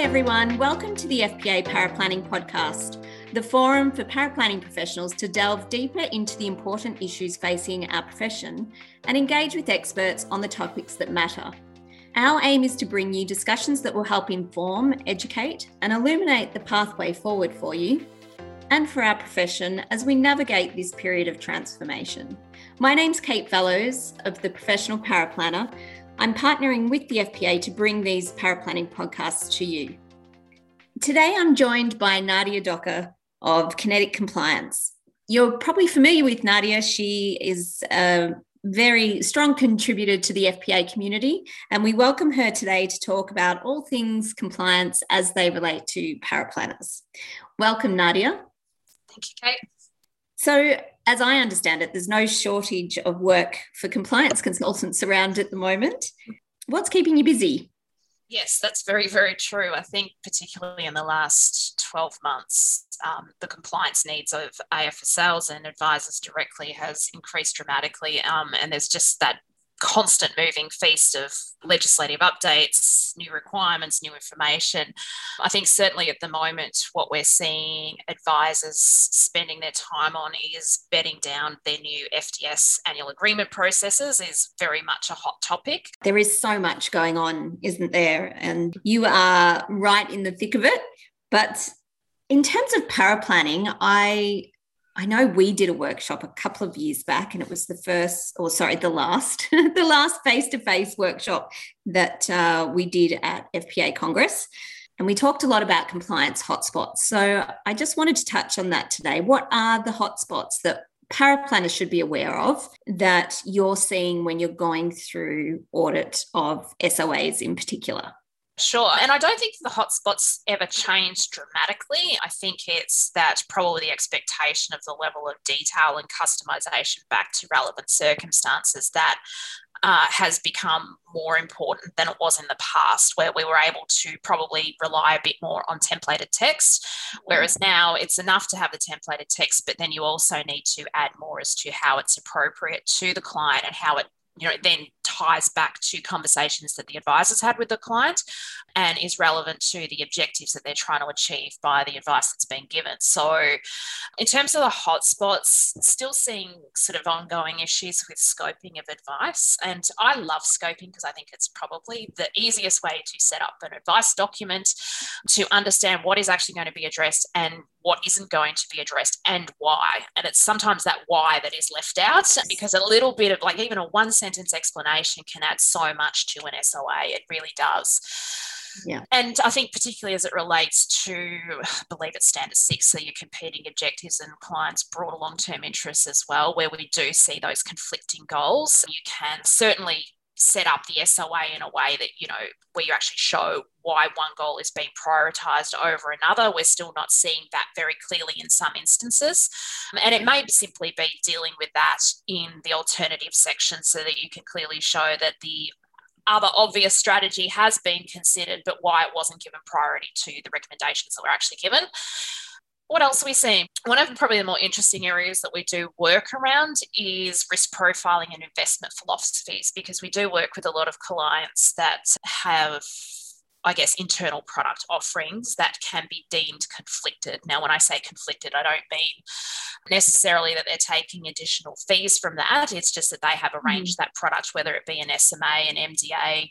Hi, everyone. Welcome to the FPA Paraplanning Podcast, the forum for paraplanning professionals to delve deeper into the important issues facing our profession and engage with experts on the topics that matter. Our aim is to bring you discussions that will help inform, educate, and illuminate the pathway forward for you and for our profession as we navigate this period of transformation. My name's Kate Fellows of the Professional Paraplanner. I'm partnering with the FPA to bring these paraplanning podcasts to you. Today, I'm joined by Nadia Docker of Kinetic Compliance. You're probably familiar with Nadia. She is a very strong contributor to the FPA community, and we welcome her today to talk about all things compliance as they relate to paraplanners. Welcome, Nadia. Thank you, Kate. So, as I understand it, there's no shortage of work for compliance consultants around at the moment. What's keeping you busy? Yes, that's very, very true. I think, particularly in the last 12 months, um, the compliance needs of AFSLs and advisors directly has increased dramatically. Um, and there's just that constant moving feast of legislative updates, new requirements, new information. I think certainly at the moment, what we're seeing advisors spending their time on is bedding down their new FDS annual agreement processes is very much a hot topic. There is so much going on, isn't there? And you are right in the thick of it. But in terms of power paraplanning, I I know we did a workshop a couple of years back, and it was the first, or sorry, the last, the last face-to-face workshop that uh, we did at FPA Congress. And we talked a lot about compliance hotspots. So I just wanted to touch on that today. What are the hotspots that paraplanners should be aware of that you're seeing when you're going through audit of SOAs in particular? Sure. And I don't think the hotspots ever changed dramatically. I think it's that probably the expectation of the level of detail and customization back to relevant circumstances that uh, has become more important than it was in the past, where we were able to probably rely a bit more on templated text. Whereas now it's enough to have the templated text, but then you also need to add more as to how it's appropriate to the client and how it you know, then ties back to conversations that the advisors had with the client and is relevant to the objectives that they're trying to achieve by the advice that's been given. So, in terms of the hotspots, still seeing sort of ongoing issues with scoping of advice. And I love scoping because I think it's probably the easiest way to set up an advice document to understand what is actually going to be addressed and what isn't going to be addressed and why. And it's sometimes that why that is left out because a little bit of like even a one sentence explanation can add so much to an SOA. It really does. Yeah. And I think particularly as it relates to, I believe it's standard six, so your competing objectives and clients' broader long-term interests as well, where we do see those conflicting goals. You can certainly set up the SOA in a way that, you know, where you actually show why one goal is being prioritized over another. We're still not seeing that very clearly in some instances. And it may simply be dealing with that in the alternative section so that you can clearly show that the other obvious strategy has been considered, but why it wasn't given priority to the recommendations that were actually given what else are we seeing? One of probably the more interesting areas that we do work around is risk profiling and investment philosophies because we do work with a lot of clients that have I guess, internal product offerings that can be deemed conflicted. Now, when I say conflicted, I don't mean necessarily that they're taking additional fees from that. It's just that they have arranged mm. that product, whether it be an SMA, an MDA,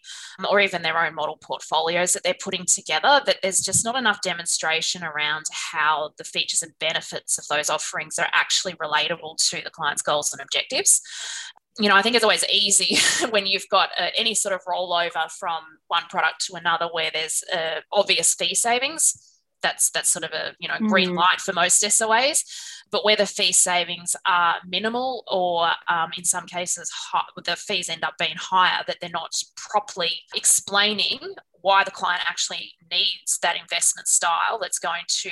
or even their own model portfolios that they're putting together, that there's just not enough demonstration around how the features and benefits of those offerings are actually relatable to the client's goals and objectives you know, I think it's always easy when you've got uh, any sort of rollover from one product to another where there's uh, obvious fee savings. That's that's sort of a you know green mm. light for most SOAs, but where the fee savings are minimal or um, in some cases high, the fees end up being higher, that they're not properly explaining why the client actually needs that investment style that's going to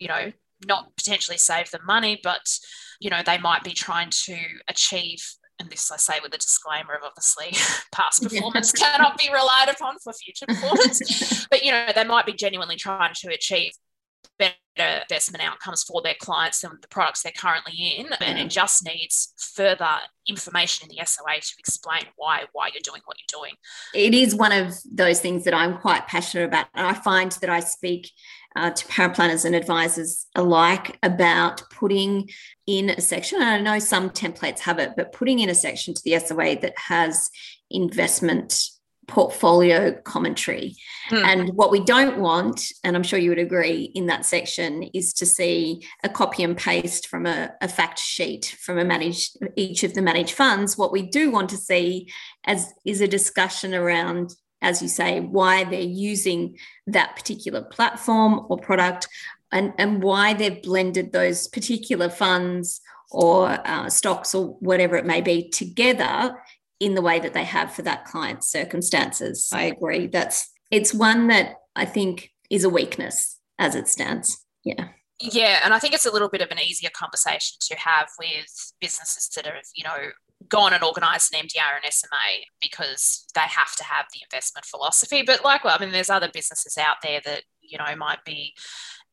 you know not potentially save them money, but you know they might be trying to achieve and this I say with a disclaimer of obviously past performance yeah. cannot be relied upon for future performance, but you know, they might be genuinely trying to achieve better investment outcomes for their clients than the products they're currently in. And it just needs further information in the SOA to explain why why you're doing what you're doing. It is one of those things that I'm quite passionate about. And I find that I speak uh, to planners and advisors alike about putting in a section. And I know some templates have it, but putting in a section to the SOA that has investment portfolio commentary. Mm. And what we don't want, and I'm sure you would agree in that section, is to see a copy and paste from a, a, fact sheet from a managed each of the managed funds. What we do want to see as is a discussion around, as you say, why they're using that particular platform or product and, and why they've blended those particular funds or uh, stocks or whatever it may be together in the way that they have for that client's circumstances. I agree. That's it's one that I think is a weakness as it stands. Yeah. Yeah, and I think it's a little bit of an easier conversation to have with businesses that have, you know, gone and organised an MDA and SMA because they have to have the investment philosophy. But like, well, I mean, there's other businesses out there that, you know, might be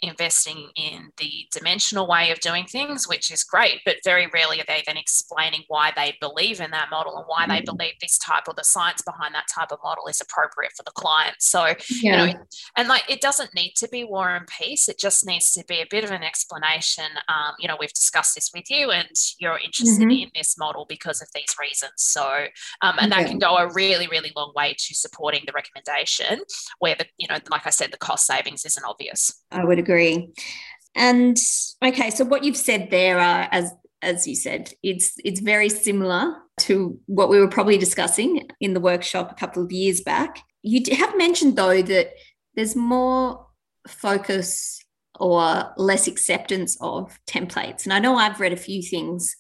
investing in the dimensional way of doing things, which is great, but very rarely are they then explaining why they believe in that model and why mm. they believe this type or the science behind that type of model is appropriate for the client. So, yeah. you know, and like it doesn't need to be war and peace, it just needs to be a bit of an explanation. Um, you know, we've discussed this with you and you're interested mm-hmm. in this model because of these reasons. So, um, and that can go a really, really long way to supporting the recommendation where the, you know, like I said, the cost savings isn't obvious. I would agree. And okay, so what you've said there are as as you said, it's it's very similar to what we were probably discussing in the workshop a couple of years back. You have mentioned though that there's more focus or less acceptance of templates. And I know I've read a few things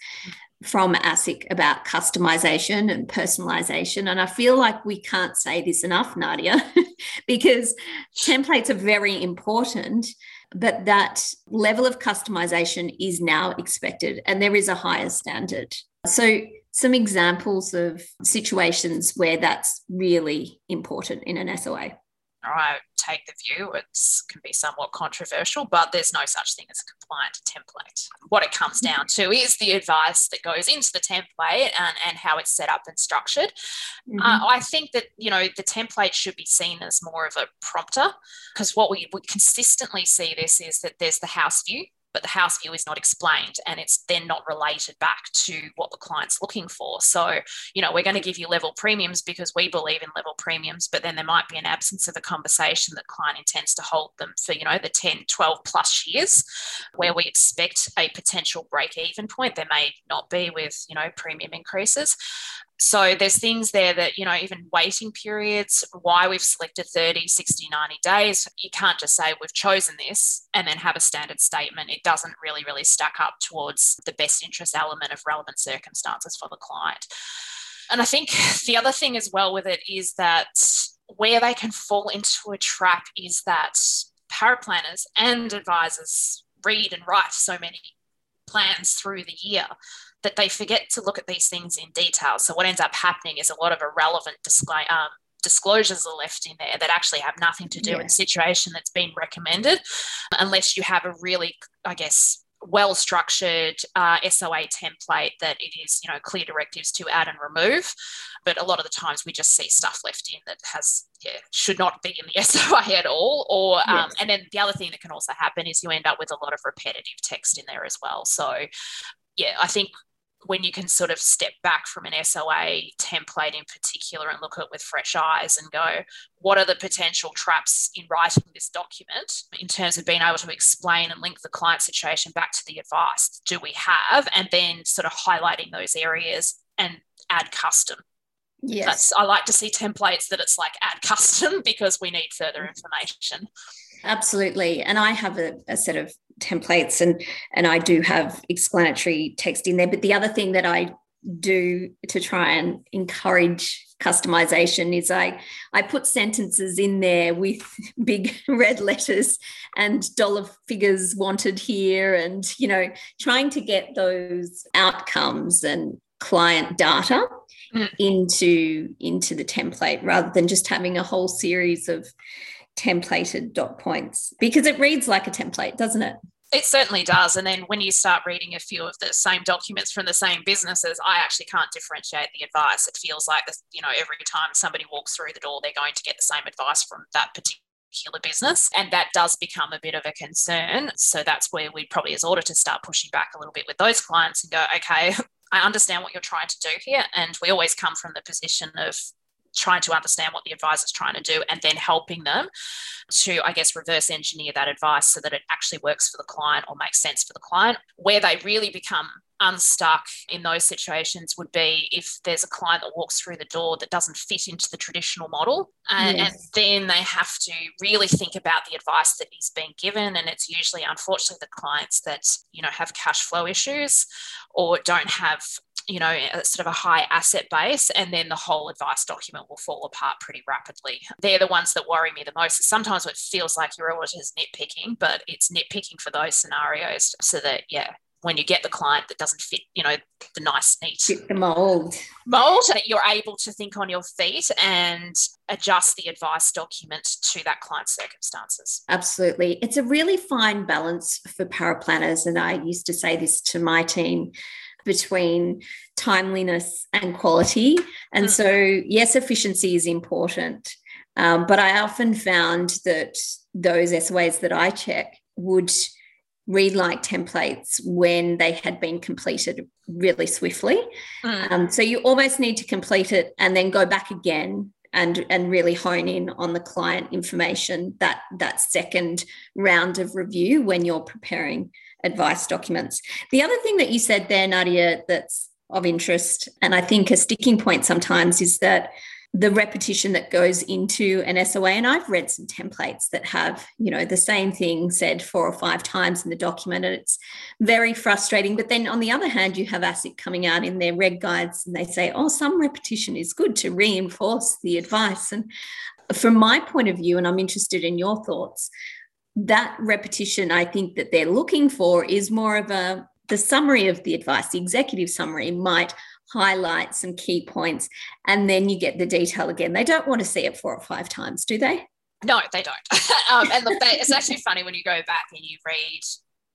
from ASIC about customization and personalization. And I feel like we can't say this enough, Nadia, because templates are very important but that level of customization is now expected and there is a higher standard. So, some examples of situations where that's really important in an SOA. I take the view it can be somewhat controversial, but there's no such thing as a compliant template. What it comes down to is the advice that goes into the template and, and how it's set up and structured. Mm-hmm. Uh, I think that, you know, the template should be seen as more of a prompter because what we, we consistently see this is that there's the house view but the house view is not explained and it's then not related back to what the client's looking for. So, you know, we're going to give you level premiums because we believe in level premiums, but then there might be an absence of a conversation that client intends to hold them for, you know, the 10, 12 plus years where we expect a potential break even point. There may not be with, you know, premium increases so there's things there that you know even waiting periods why we've selected 30 60 90 days you can't just say we've chosen this and then have a standard statement. It doesn't really really stack up towards the best interest element of relevant circumstances for the client. And i think the other thing as well with it is that where they can fall into a trap is that paraplanners and advisors read and write so many plans through the year that they forget to look at these things in detail. So what ends up happening is a lot of irrelevant display, um, disclosures are left in there that actually have nothing to do yeah. with the situation that's been recommended, unless you have a really, I guess, well structured uh, SOA template that it is, you know, clear directives to add and remove. But a lot of the times we just see stuff left in that has, yeah, should not be in the SOA at all. Or, um, yes. and then the other thing that can also happen is you end up with a lot of repetitive text in there as well. So, yeah, I think when you can sort of step back from an SOA template in particular and look at it with fresh eyes and go, what are the potential traps in writing this document in terms of being able to explain and link the client situation back to the advice do we have, and then sort of highlighting those areas and add custom. Yes. That's, I like to see templates that it's like add custom because we need further mm-hmm. information. Absolutely. And I have a, a set of templates and and I do have explanatory text in there. But the other thing that I do to try and encourage customization is I I put sentences in there with big red letters and dollar figures wanted here and you know trying to get those outcomes and client data mm. into into the template rather than just having a whole series of templated dot points because it reads like a template, doesn't it? It certainly does. And then when you start reading a few of the same documents from the same businesses, I actually can't differentiate the advice. It feels like this, you know, every time somebody walks through the door, they're going to get the same advice from that particular business. And that does become a bit of a concern. So that's where we probably, as auditors, start pushing back a little bit with those clients and go, okay, I understand what you're trying to do here. And we always come from the position of trying to understand what the advisor is trying to do and then helping them to, I guess, reverse engineer that advice so that it actually works for the client or makes sense for the client. Where they really become unstuck in those situations would be if there's a client that walks through the door that doesn't fit into the traditional model and, yes. and, then they have to really think about the advice that is being given and it's usually unfortunately the clients that you know have cash flow issues or don't have you know, sort of a high asset base, and then the whole advice document will fall apart pretty rapidly. They're the ones that worry me the most. Sometimes it feels like your auditor's nitpicking, but it's nitpicking for those scenarios so that, yeah, when you get the client that doesn't fit, you know, the nice, neat fit the mold. Mold that you're able to think on your feet and adjust the advice document to that client's circumstances. Absolutely. It's a really fine balance for paraplanners. And I used to say this to my team between timeliness and quality. And mm. so, yes, efficiency is important. Um, but I often found that those SOAs that I check would read like templates when they had been completed really swiftly. Mm. Um, so you almost need to complete it and then go back again and and really hone in on the client information that that second round of review when you're preparing advice documents. The other thing that you said there, Nadia, that's of interest, and I think a sticking point sometimes is that the repetition that goes into an SOA. And I've read some templates that have, you know, the same thing said four or five times in the document, and it's very frustrating. But then on the other hand, you have ASIC coming out in their reg guides and they say, oh, some repetition is good to reinforce the advice. And from my point of view, and I'm interested in your thoughts, that repetition I think that they're looking for is more of a the summary of the advice, the executive summary might highlight some key points and then you get the detail again. They don't want to see it four or five times, do they? No, they don't. um, and look, they, it's actually funny when you go back and you read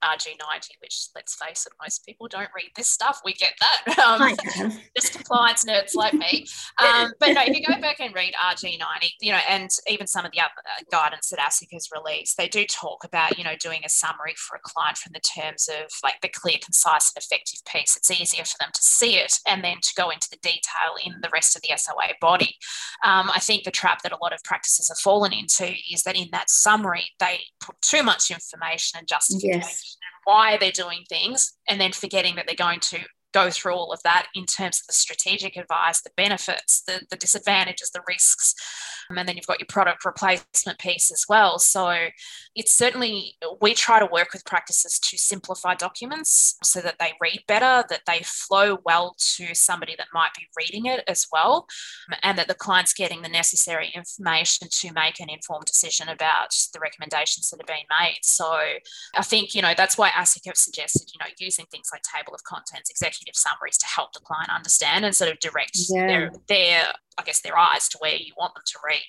RG90, which let's face it, most people don't read this stuff. We get that. Um, just compliance nerds like me. Um, but no, if you go back and read RG90, you know, and even some of the other guidance that ASIC has released, they do talk about, you know, doing a summary for a client from the terms of like the clear, concise, and effective piece. It's easier for them to see it and then to go into the detail in the rest of the SOA body. Um, I think the trap that a lot of practices have fallen into is that in that summary, they put too much information and justification. Yes why they're doing things and then forgetting that they're going to go through all of that in terms of the strategic advice, the benefits, the, the disadvantages, the risks. Um, and then you've got your product replacement piece as well. So it's certainly, we try to work with practices to simplify documents so that they read better, that they flow well to somebody that might be reading it as well, and that the client's getting the necessary information to make an informed decision about the recommendations that are being made. So I think, you know, that's why ASIC have suggested, you know, using things like table of contents, executive summaries to help the client understand and sort of direct yeah. their, their, I guess, their eyes to where you want them to read.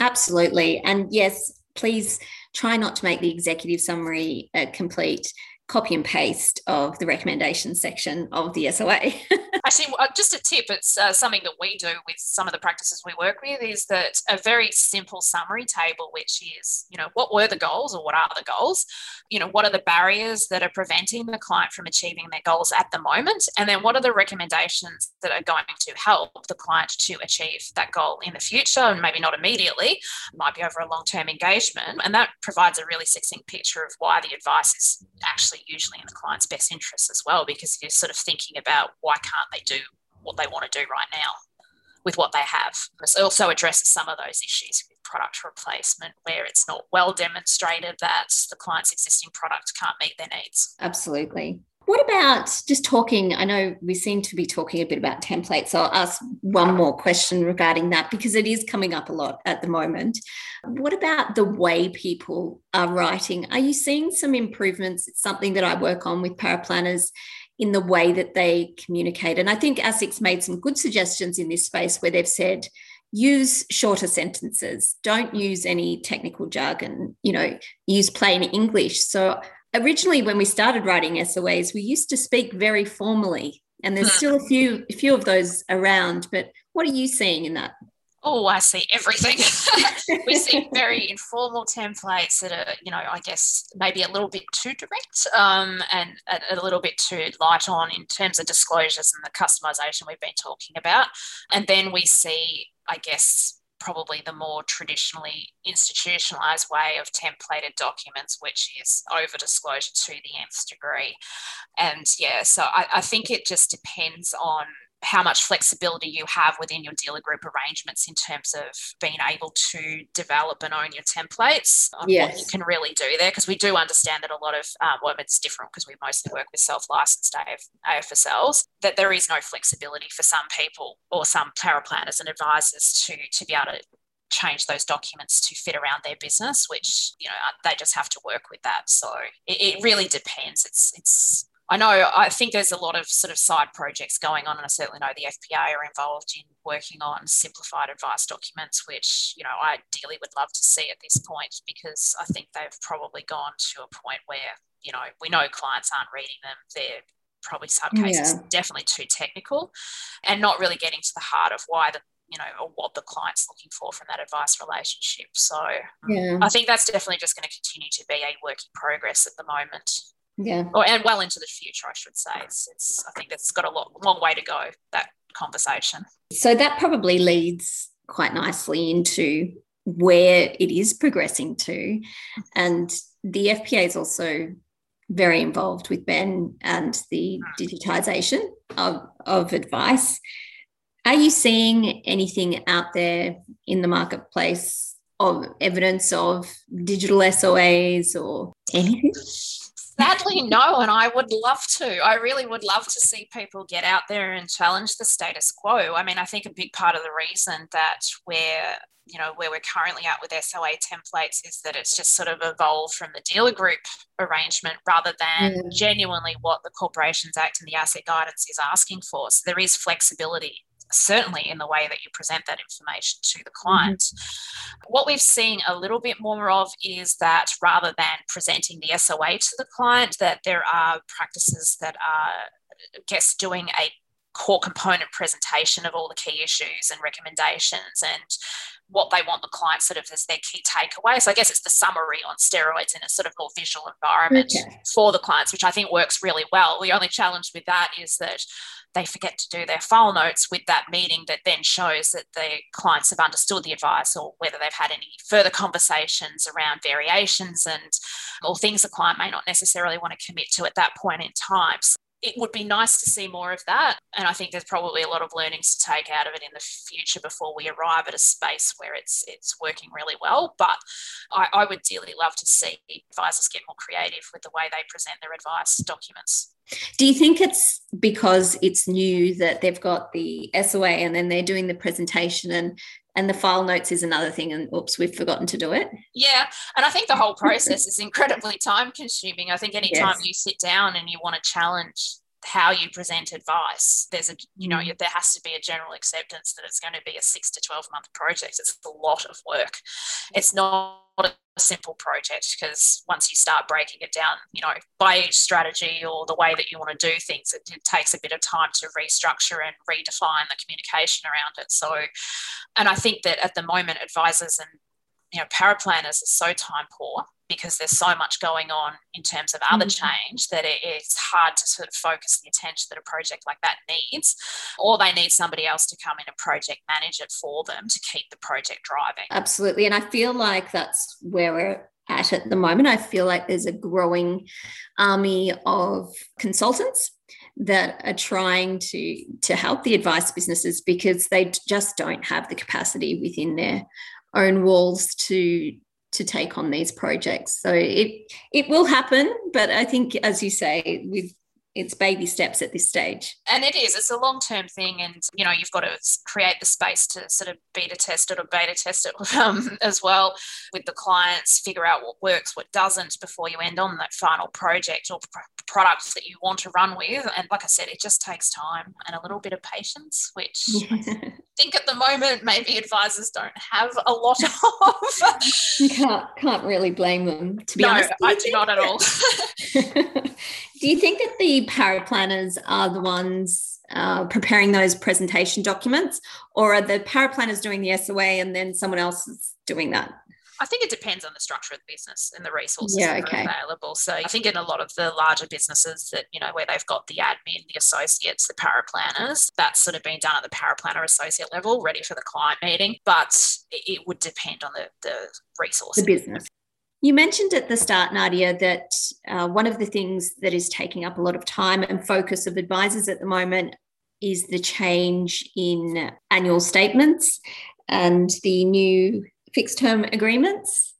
Absolutely. And yes, please try not to make the executive summary uh, complete copy and paste of the recommendation section of the SOA. Actually, uh, just a tip it's uh, something that we do with some of the practices we work with is that a very simple summary table, which is, you know, what were the goals or what are the goals? You know, what are the barriers that are preventing the client from achieving their goals at the moment? And then what are the recommendations that are going to help the client to achieve that goal in the future and maybe not immediately, might be over a long term engagement. And that provides a really succinct picture of why the advice is actually usually in the client's best interest as well, because you're sort of thinking about why can't they do what they want to do right now with what they have. It also addresses some of those issues with product replacement where it's not well demonstrated that the client's existing product can't meet their needs. Absolutely. What about just talking? I know we seem to be talking a bit about templates. So I'll ask one more question regarding that because it is coming up a lot at the moment. What about the way people are writing? Are you seeing some improvements? It's something that I work on with paraplanners in the way that they communicate. And I think ASIC's made some good suggestions in this space where they've said, use shorter sentences don't use any technical jargon you know use plain english so originally when we started writing soas we used to speak very formally and there's hmm. still a few a few of those around but what are you seeing in that oh, I see everything. we see very informal templates that are, you know, I guess maybe a little bit too direct um, and a, a, little bit too light on in terms of disclosures and the customization we've been talking about. And then we see, I guess, probably the more traditionally institutionalized way of templated documents, which is over disclosure to the nth degree. And yeah, so I, I think it just depends on how much flexibility you have within your dealer group arrangements in terms of being able to develop and own your templates yes. what you can really do there because we do understand that a lot of um, well it's different because we mostly work with self-licensed AF, AFSLs that there is no flexibility for some people or some paraplanners and advisors to to be able to change those documents to fit around their business which you know they just have to work with that so it, it really depends it's it's I know I think there's a lot of sort of side projects going on, and I certainly know the FPA are involved in working on simplified advice documents, which you know I ideally would love to see at this point because I think they've probably gone to a point where you know we know clients aren't reading them; they're probably some cases yeah. definitely too technical, and not really getting to the heart of why the you know, or what the client's looking for from that advice relationship. So yeah. I think that's definitely just going to continue to be a work in progress at the moment yeah. Or and well into the future i should say. It's, it's i think it's got a lot, long way to go that conversation. So that probably leads quite nicely into where it is progressing to. And the fpa is also very involved with ben and the hmm. digitization of, of advice. Are you seeing anything out there in the marketplace of evidence of digital soas or anything Sadly, no, and I would love to. I really would love to see people get out there and challenge the status quo. I mean, I think a big part of the reason that we're you know where we're currently at with SOA templates is that it's just sort of evolved from the dealer group arrangement rather than mm. genuinely what the Corporations Act and the ASIC guidance is asking for. So there is flexibility certainly in the way that you present that information to the mm-hmm. client. Mm-hmm. What we've seen a little bit more of is that rather than presenting the SOA to the client, that there are practices that are, I guess, doing a core component presentation of all the key issues and recommendations and what they want the client sort of as their key takeaway. So I guess it's the summary on steroids in a sort of more visual environment okay. for the clients, which I think works really well. The only challenge with that is that they forget to do their file notes with that meeting that then shows that the clients have understood the advice or whether they've had any further conversations around variations and or things the client may not necessarily want to commit to at that point in time. So it would be nice to see more of that. And I think there's probably a lot of learnings to take out of it in the future before we arrive at a space where it's it's working really well. But I, I would dearly love to see advisors get more creative with the way they present their advice documents. Do you think it's because it's new that they've got the SOA and then they're doing the presentation and and the file notes is another thing and oops we've forgotten to do it yeah and i think the whole process is incredibly time consuming i think anytime yes. you sit down and you want to challenge how you present advice there's a you know mm. there has to be a general acceptance that it's going to be a 6 to 12 month project it's a lot of work it's not a simple project because once you start breaking it down you know by each strategy or the way that you want to do things it, it takes a bit of time to restructure and redefine the communication around it. So and i think that at the moment advisors and you know paraplanners are so time poor because there's so much going on in terms of other mm-hmm. change that it, it's hard to sort of focus the attention that a project like that needs, or they need somebody else to come in and project manage it for them to keep the project driving. Absolutely. And I feel like that's where we're at at the moment. I feel like there's a growing army of consultants that are trying to to help the advice businesses because they just don't have the capacity within their own walls to to take on these projects. So it it will happen, but I think, as you say, with it's baby steps at this stage. And it is. It's a long term thing, and you know you've got to create the space to sort of beta test it or beta test it um, as well with the clients. Figure out what works, what doesn't, before you end on that final project or pr- product that you want to run with. And like I said, it just takes time and a little bit of patience, which think at the moment maybe advisors don't have a lot of. you can't can't really blame them to be no, honest. I do not at all. do you think that the power paraplanners are the ones uh, preparing those presentation documents, or are the power paraplanners doing the SOA and then someone else is doing that? I think it depends on the structure of the business and the resources yeah, that are okay. available. So I think in a lot of the larger businesses that, you know, where they've got the admin, the associates, the paraplanners, that's sort of been done at the paraplanner associate level, ready for the client meeting. But it would depend on the, the resource. The business. You mentioned at the start, Nadia, that uh, one of the things that is taking up a lot of time and focus of advisors at the moment is the change in annual statements and the new fixed term agreements.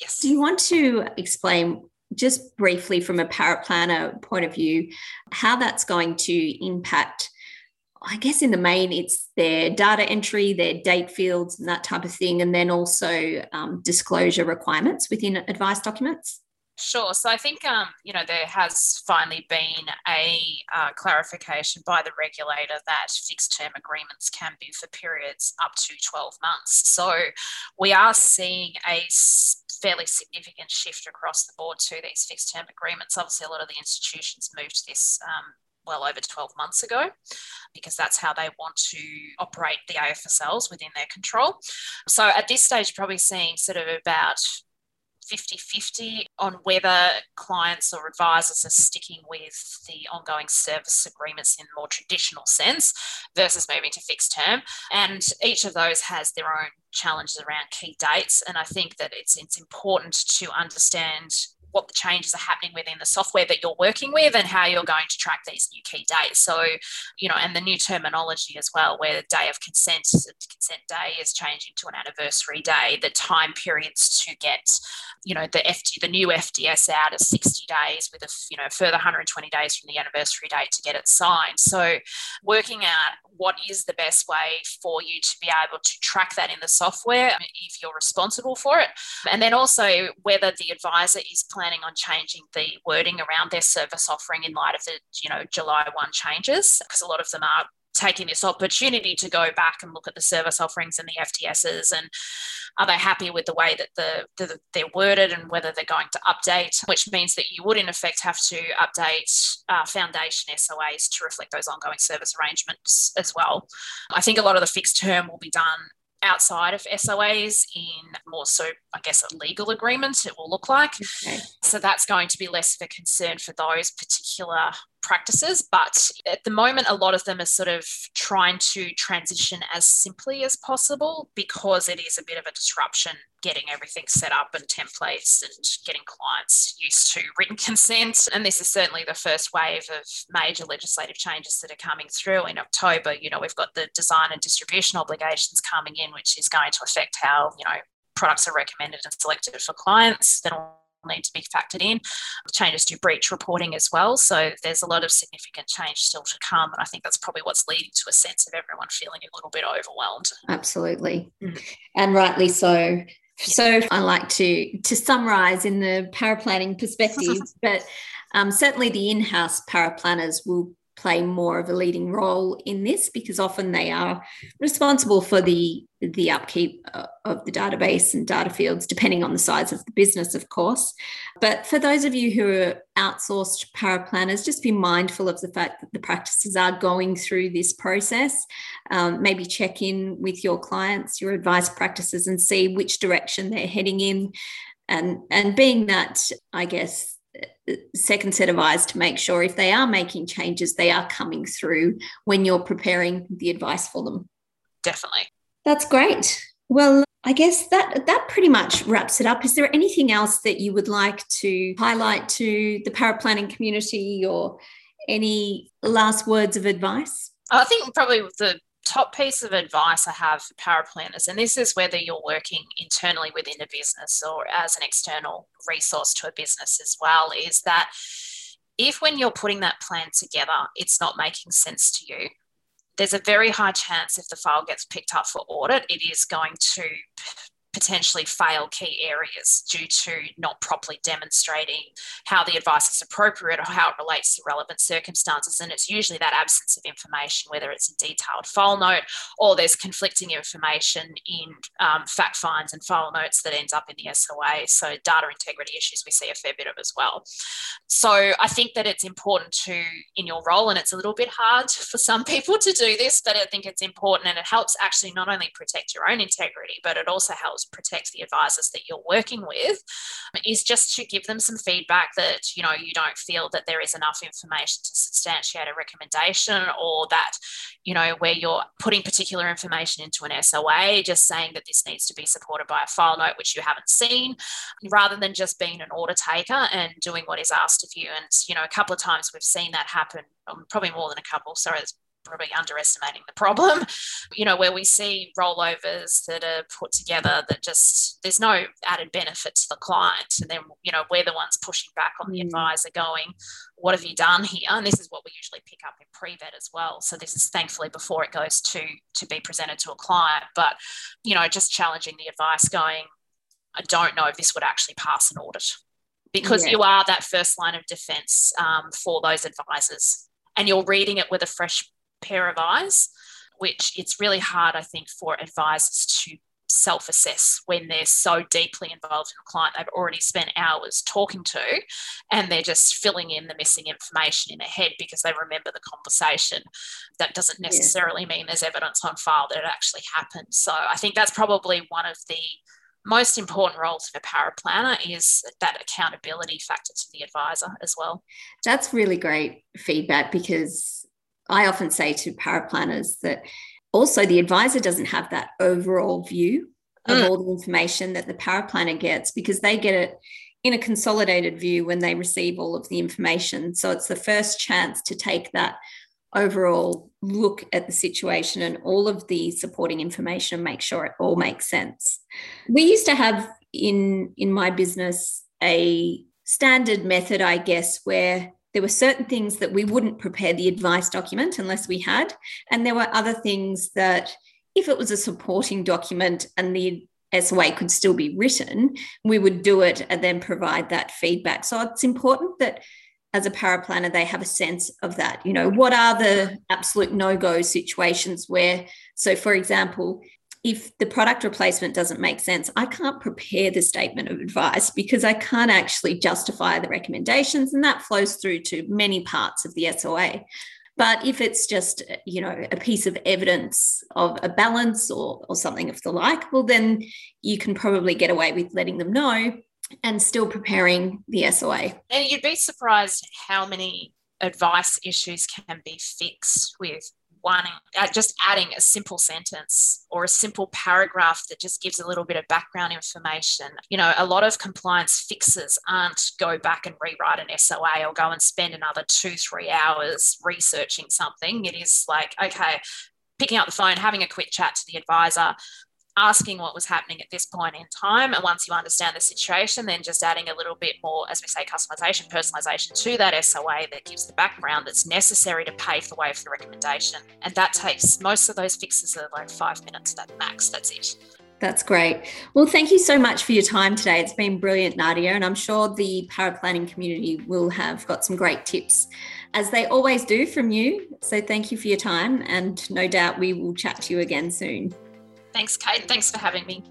Yes. Do you want to explain just briefly from a paraplanner point of view how that's going to impact? I guess in the main, it's their data entry, their date fields, and that type of thing, and then also um, disclosure requirements within advice documents. Sure. So I think um, you know there has finally been a uh, clarification by the regulator that fixed term agreements can be for periods up to 12 months. So we are seeing a fairly significant shift across the board to these fixed term agreements. Obviously, a lot of the institutions moved this um, well over 12 months ago because that's how they want to operate the AFSLs within their control. So at this stage, you're probably seeing sort of about 50 50 on whether clients or advisors are sticking with the ongoing service agreements in more traditional sense versus moving to fixed term. And each of those has their own challenges around key dates. And I think that it's, it's important to understand what the changes are happening within the software that you're working with and how you're going to track these new key dates. So, you know, and the new terminology as well, where the day of consent, consent day is changing to an anniversary day, the time periods to get, you know, the FD, the new FDS out is 60 days with a, you know, further 120 days from the anniversary date to get it signed. So working out what is the best way for you to be able to track that in the software if you're responsible for it. And then also whether the advisor is planning on changing the wording around their service offering in light of the, you know, July 1 changes, because a lot of them are taking this opportunity to go back and look at the service offerings and the FDSs and are they happy with the way that the, the, they're worded and whether they're going to update, which means that you would in effect have to update uh, foundation SOAs to reflect those ongoing service arrangements as well. I think a lot of the fixed term will be done outside of SOAs in more so, I guess, a legal agreement, it will look like. Okay. So that's going to be less of a concern for those particular practices. But at the moment, a lot of them are sort of trying to transition as simply as possible because it is a bit of a disruption getting everything set up and templates and getting clients used to written consent. And this is certainly the first wave of major legislative changes that are coming through in October. You know, we've got the design and distribution obligations coming in, which is going to affect how, you know, products are recommended and selected for clients. That'll need to be factored in. Changes to breach reporting as well. So there's a lot of significant change still to come. And I think that's probably what's leading to a sense of everyone feeling a little bit overwhelmed. Absolutely. Mm. And rightly so. So I like to to summarize in the paraplanning perspective, but um, certainly the in-house paraplanners will play more of a leading role in this because often they are responsible for the the upkeep uh, of the database and data fields depending on the size of the business of course. But for those of you who are outsourced paraplanners just be mindful of the fact that the practices are going through this process. Um, maybe check in with your clients your advice practices and see which direction they're heading in. And and being that i guess second set of eyes to make sure if they are making changes, they are coming through when you're preparing the advice for them. Definitely. That's great. Well, I guess that that pretty much wraps it up. Is there anything else that you would like to highlight to the paraplanning community or any last words of advice? I think probably the top piece of advice I have for paraplanners, and this is whether you're working internally within a business or as an external resource to a business as well, is that if when you're putting that plan together, it's not making sense to you, there's a very high chance if the file gets picked up for audit, it is going to potentially fail key areas due to not properly demonstrating how the advice is appropriate or how it relates to relevant circumstances. And it's usually that absence of information, whether it's a detailed file note or there's conflicting information in um, fact finds and file notes that ends up in the SOA. So data integrity issues we see a fair bit of as well. So I think that it's important to, in your role, and it's a little bit hard for some people to do this, but I think it's important and it helps actually not only protect your own integrity, but it also helps protect the advisors that you're working with, is just to give them some feedback that, you know, you don't feel that there is enough information to substantiate a recommendation or that, you know, where you're putting particular information into an SOA, just saying that this needs to be supported by a file note, which you haven't seen, rather than just being an order taker and doing what is asked of you. And, you know, a couple of times we've seen that happen, um, probably more than a couple. Sorry, probably underestimating the problem. You know, where we see rollovers that are put together that just there's no added benefit to the client, and then you know we're the ones pushing back on the mm. advisor, going, "What have you done here?" And this is what we usually pick up in pre-vet as well. So this is thankfully before it goes to to be presented to a client, but you know, just challenging the advice, going, "I don't know if this would actually pass an audit." Because yeah. you are that first line of defense um, for those advisors and you're reading it with a fresh pair of eyes, which it's really hard, I think, for advisors to self assess when they're so deeply involved in a client they've already spent hours talking to and they're just filling in the missing information in their head because they remember the conversation. That doesn't necessarily yeah. mean there's evidence on file that it actually happened. So I think that's probably one of the most important roles of a paraplanner is that accountability factor to the advisor as well. That's really great feedback because I often say to paraplanners that also the advisor doesn't have that overall view of mm. all the information that the paraplanner gets because they get it in a consolidated view when they receive all of the information. So it's the first chance to take that overall look at the situation and all of the supporting information and make sure it all makes sense. We used to have in in my business a standard method, I guess, where there were certain things that we wouldn't prepare the advice document unless we had. And there were other things that, if it was a supporting document and the SOA could still be written, we would do it and then provide that feedback. So it's important that as a paraplanner, they have a sense of that. You know, what are the absolute no go situations where, so for example, if the product replacement doesn't make sense, I can't prepare the statement of advice because I can't actually justify the recommendations. And that flows through to many parts of the SOA. But if it's just, you know, a piece of evidence of a balance or, or something of the like, well, then you can probably get away with letting them know and still preparing the SOA. And you'd be surprised how many advice issues can be fixed with uh, just adding a simple sentence or a simple paragraph that just gives a little bit of background information. You know, a lot of compliance fixes aren't go back and rewrite an SOA or go and spend another two, three hours researching something. It is like, okay, picking up the phone, having a quick chat to the advisor, asking what was happening at this point in time. And once you understand the situation, then just adding a little bit more, as we say, customization, personalization to that SOA that gives the background that's necessary to pave the way for the recommendation. And that takes most of those fixes are like five minutes, that max. That's it. That's great. Well, thank you so much for your time today. It's been brilliant, Nadia, and I'm sure the paraplanning community will have got some great tips, as they always do from you. So, thank you for your time, and no doubt we will chat to you again soon. Thanks, Kate. Thanks for having me.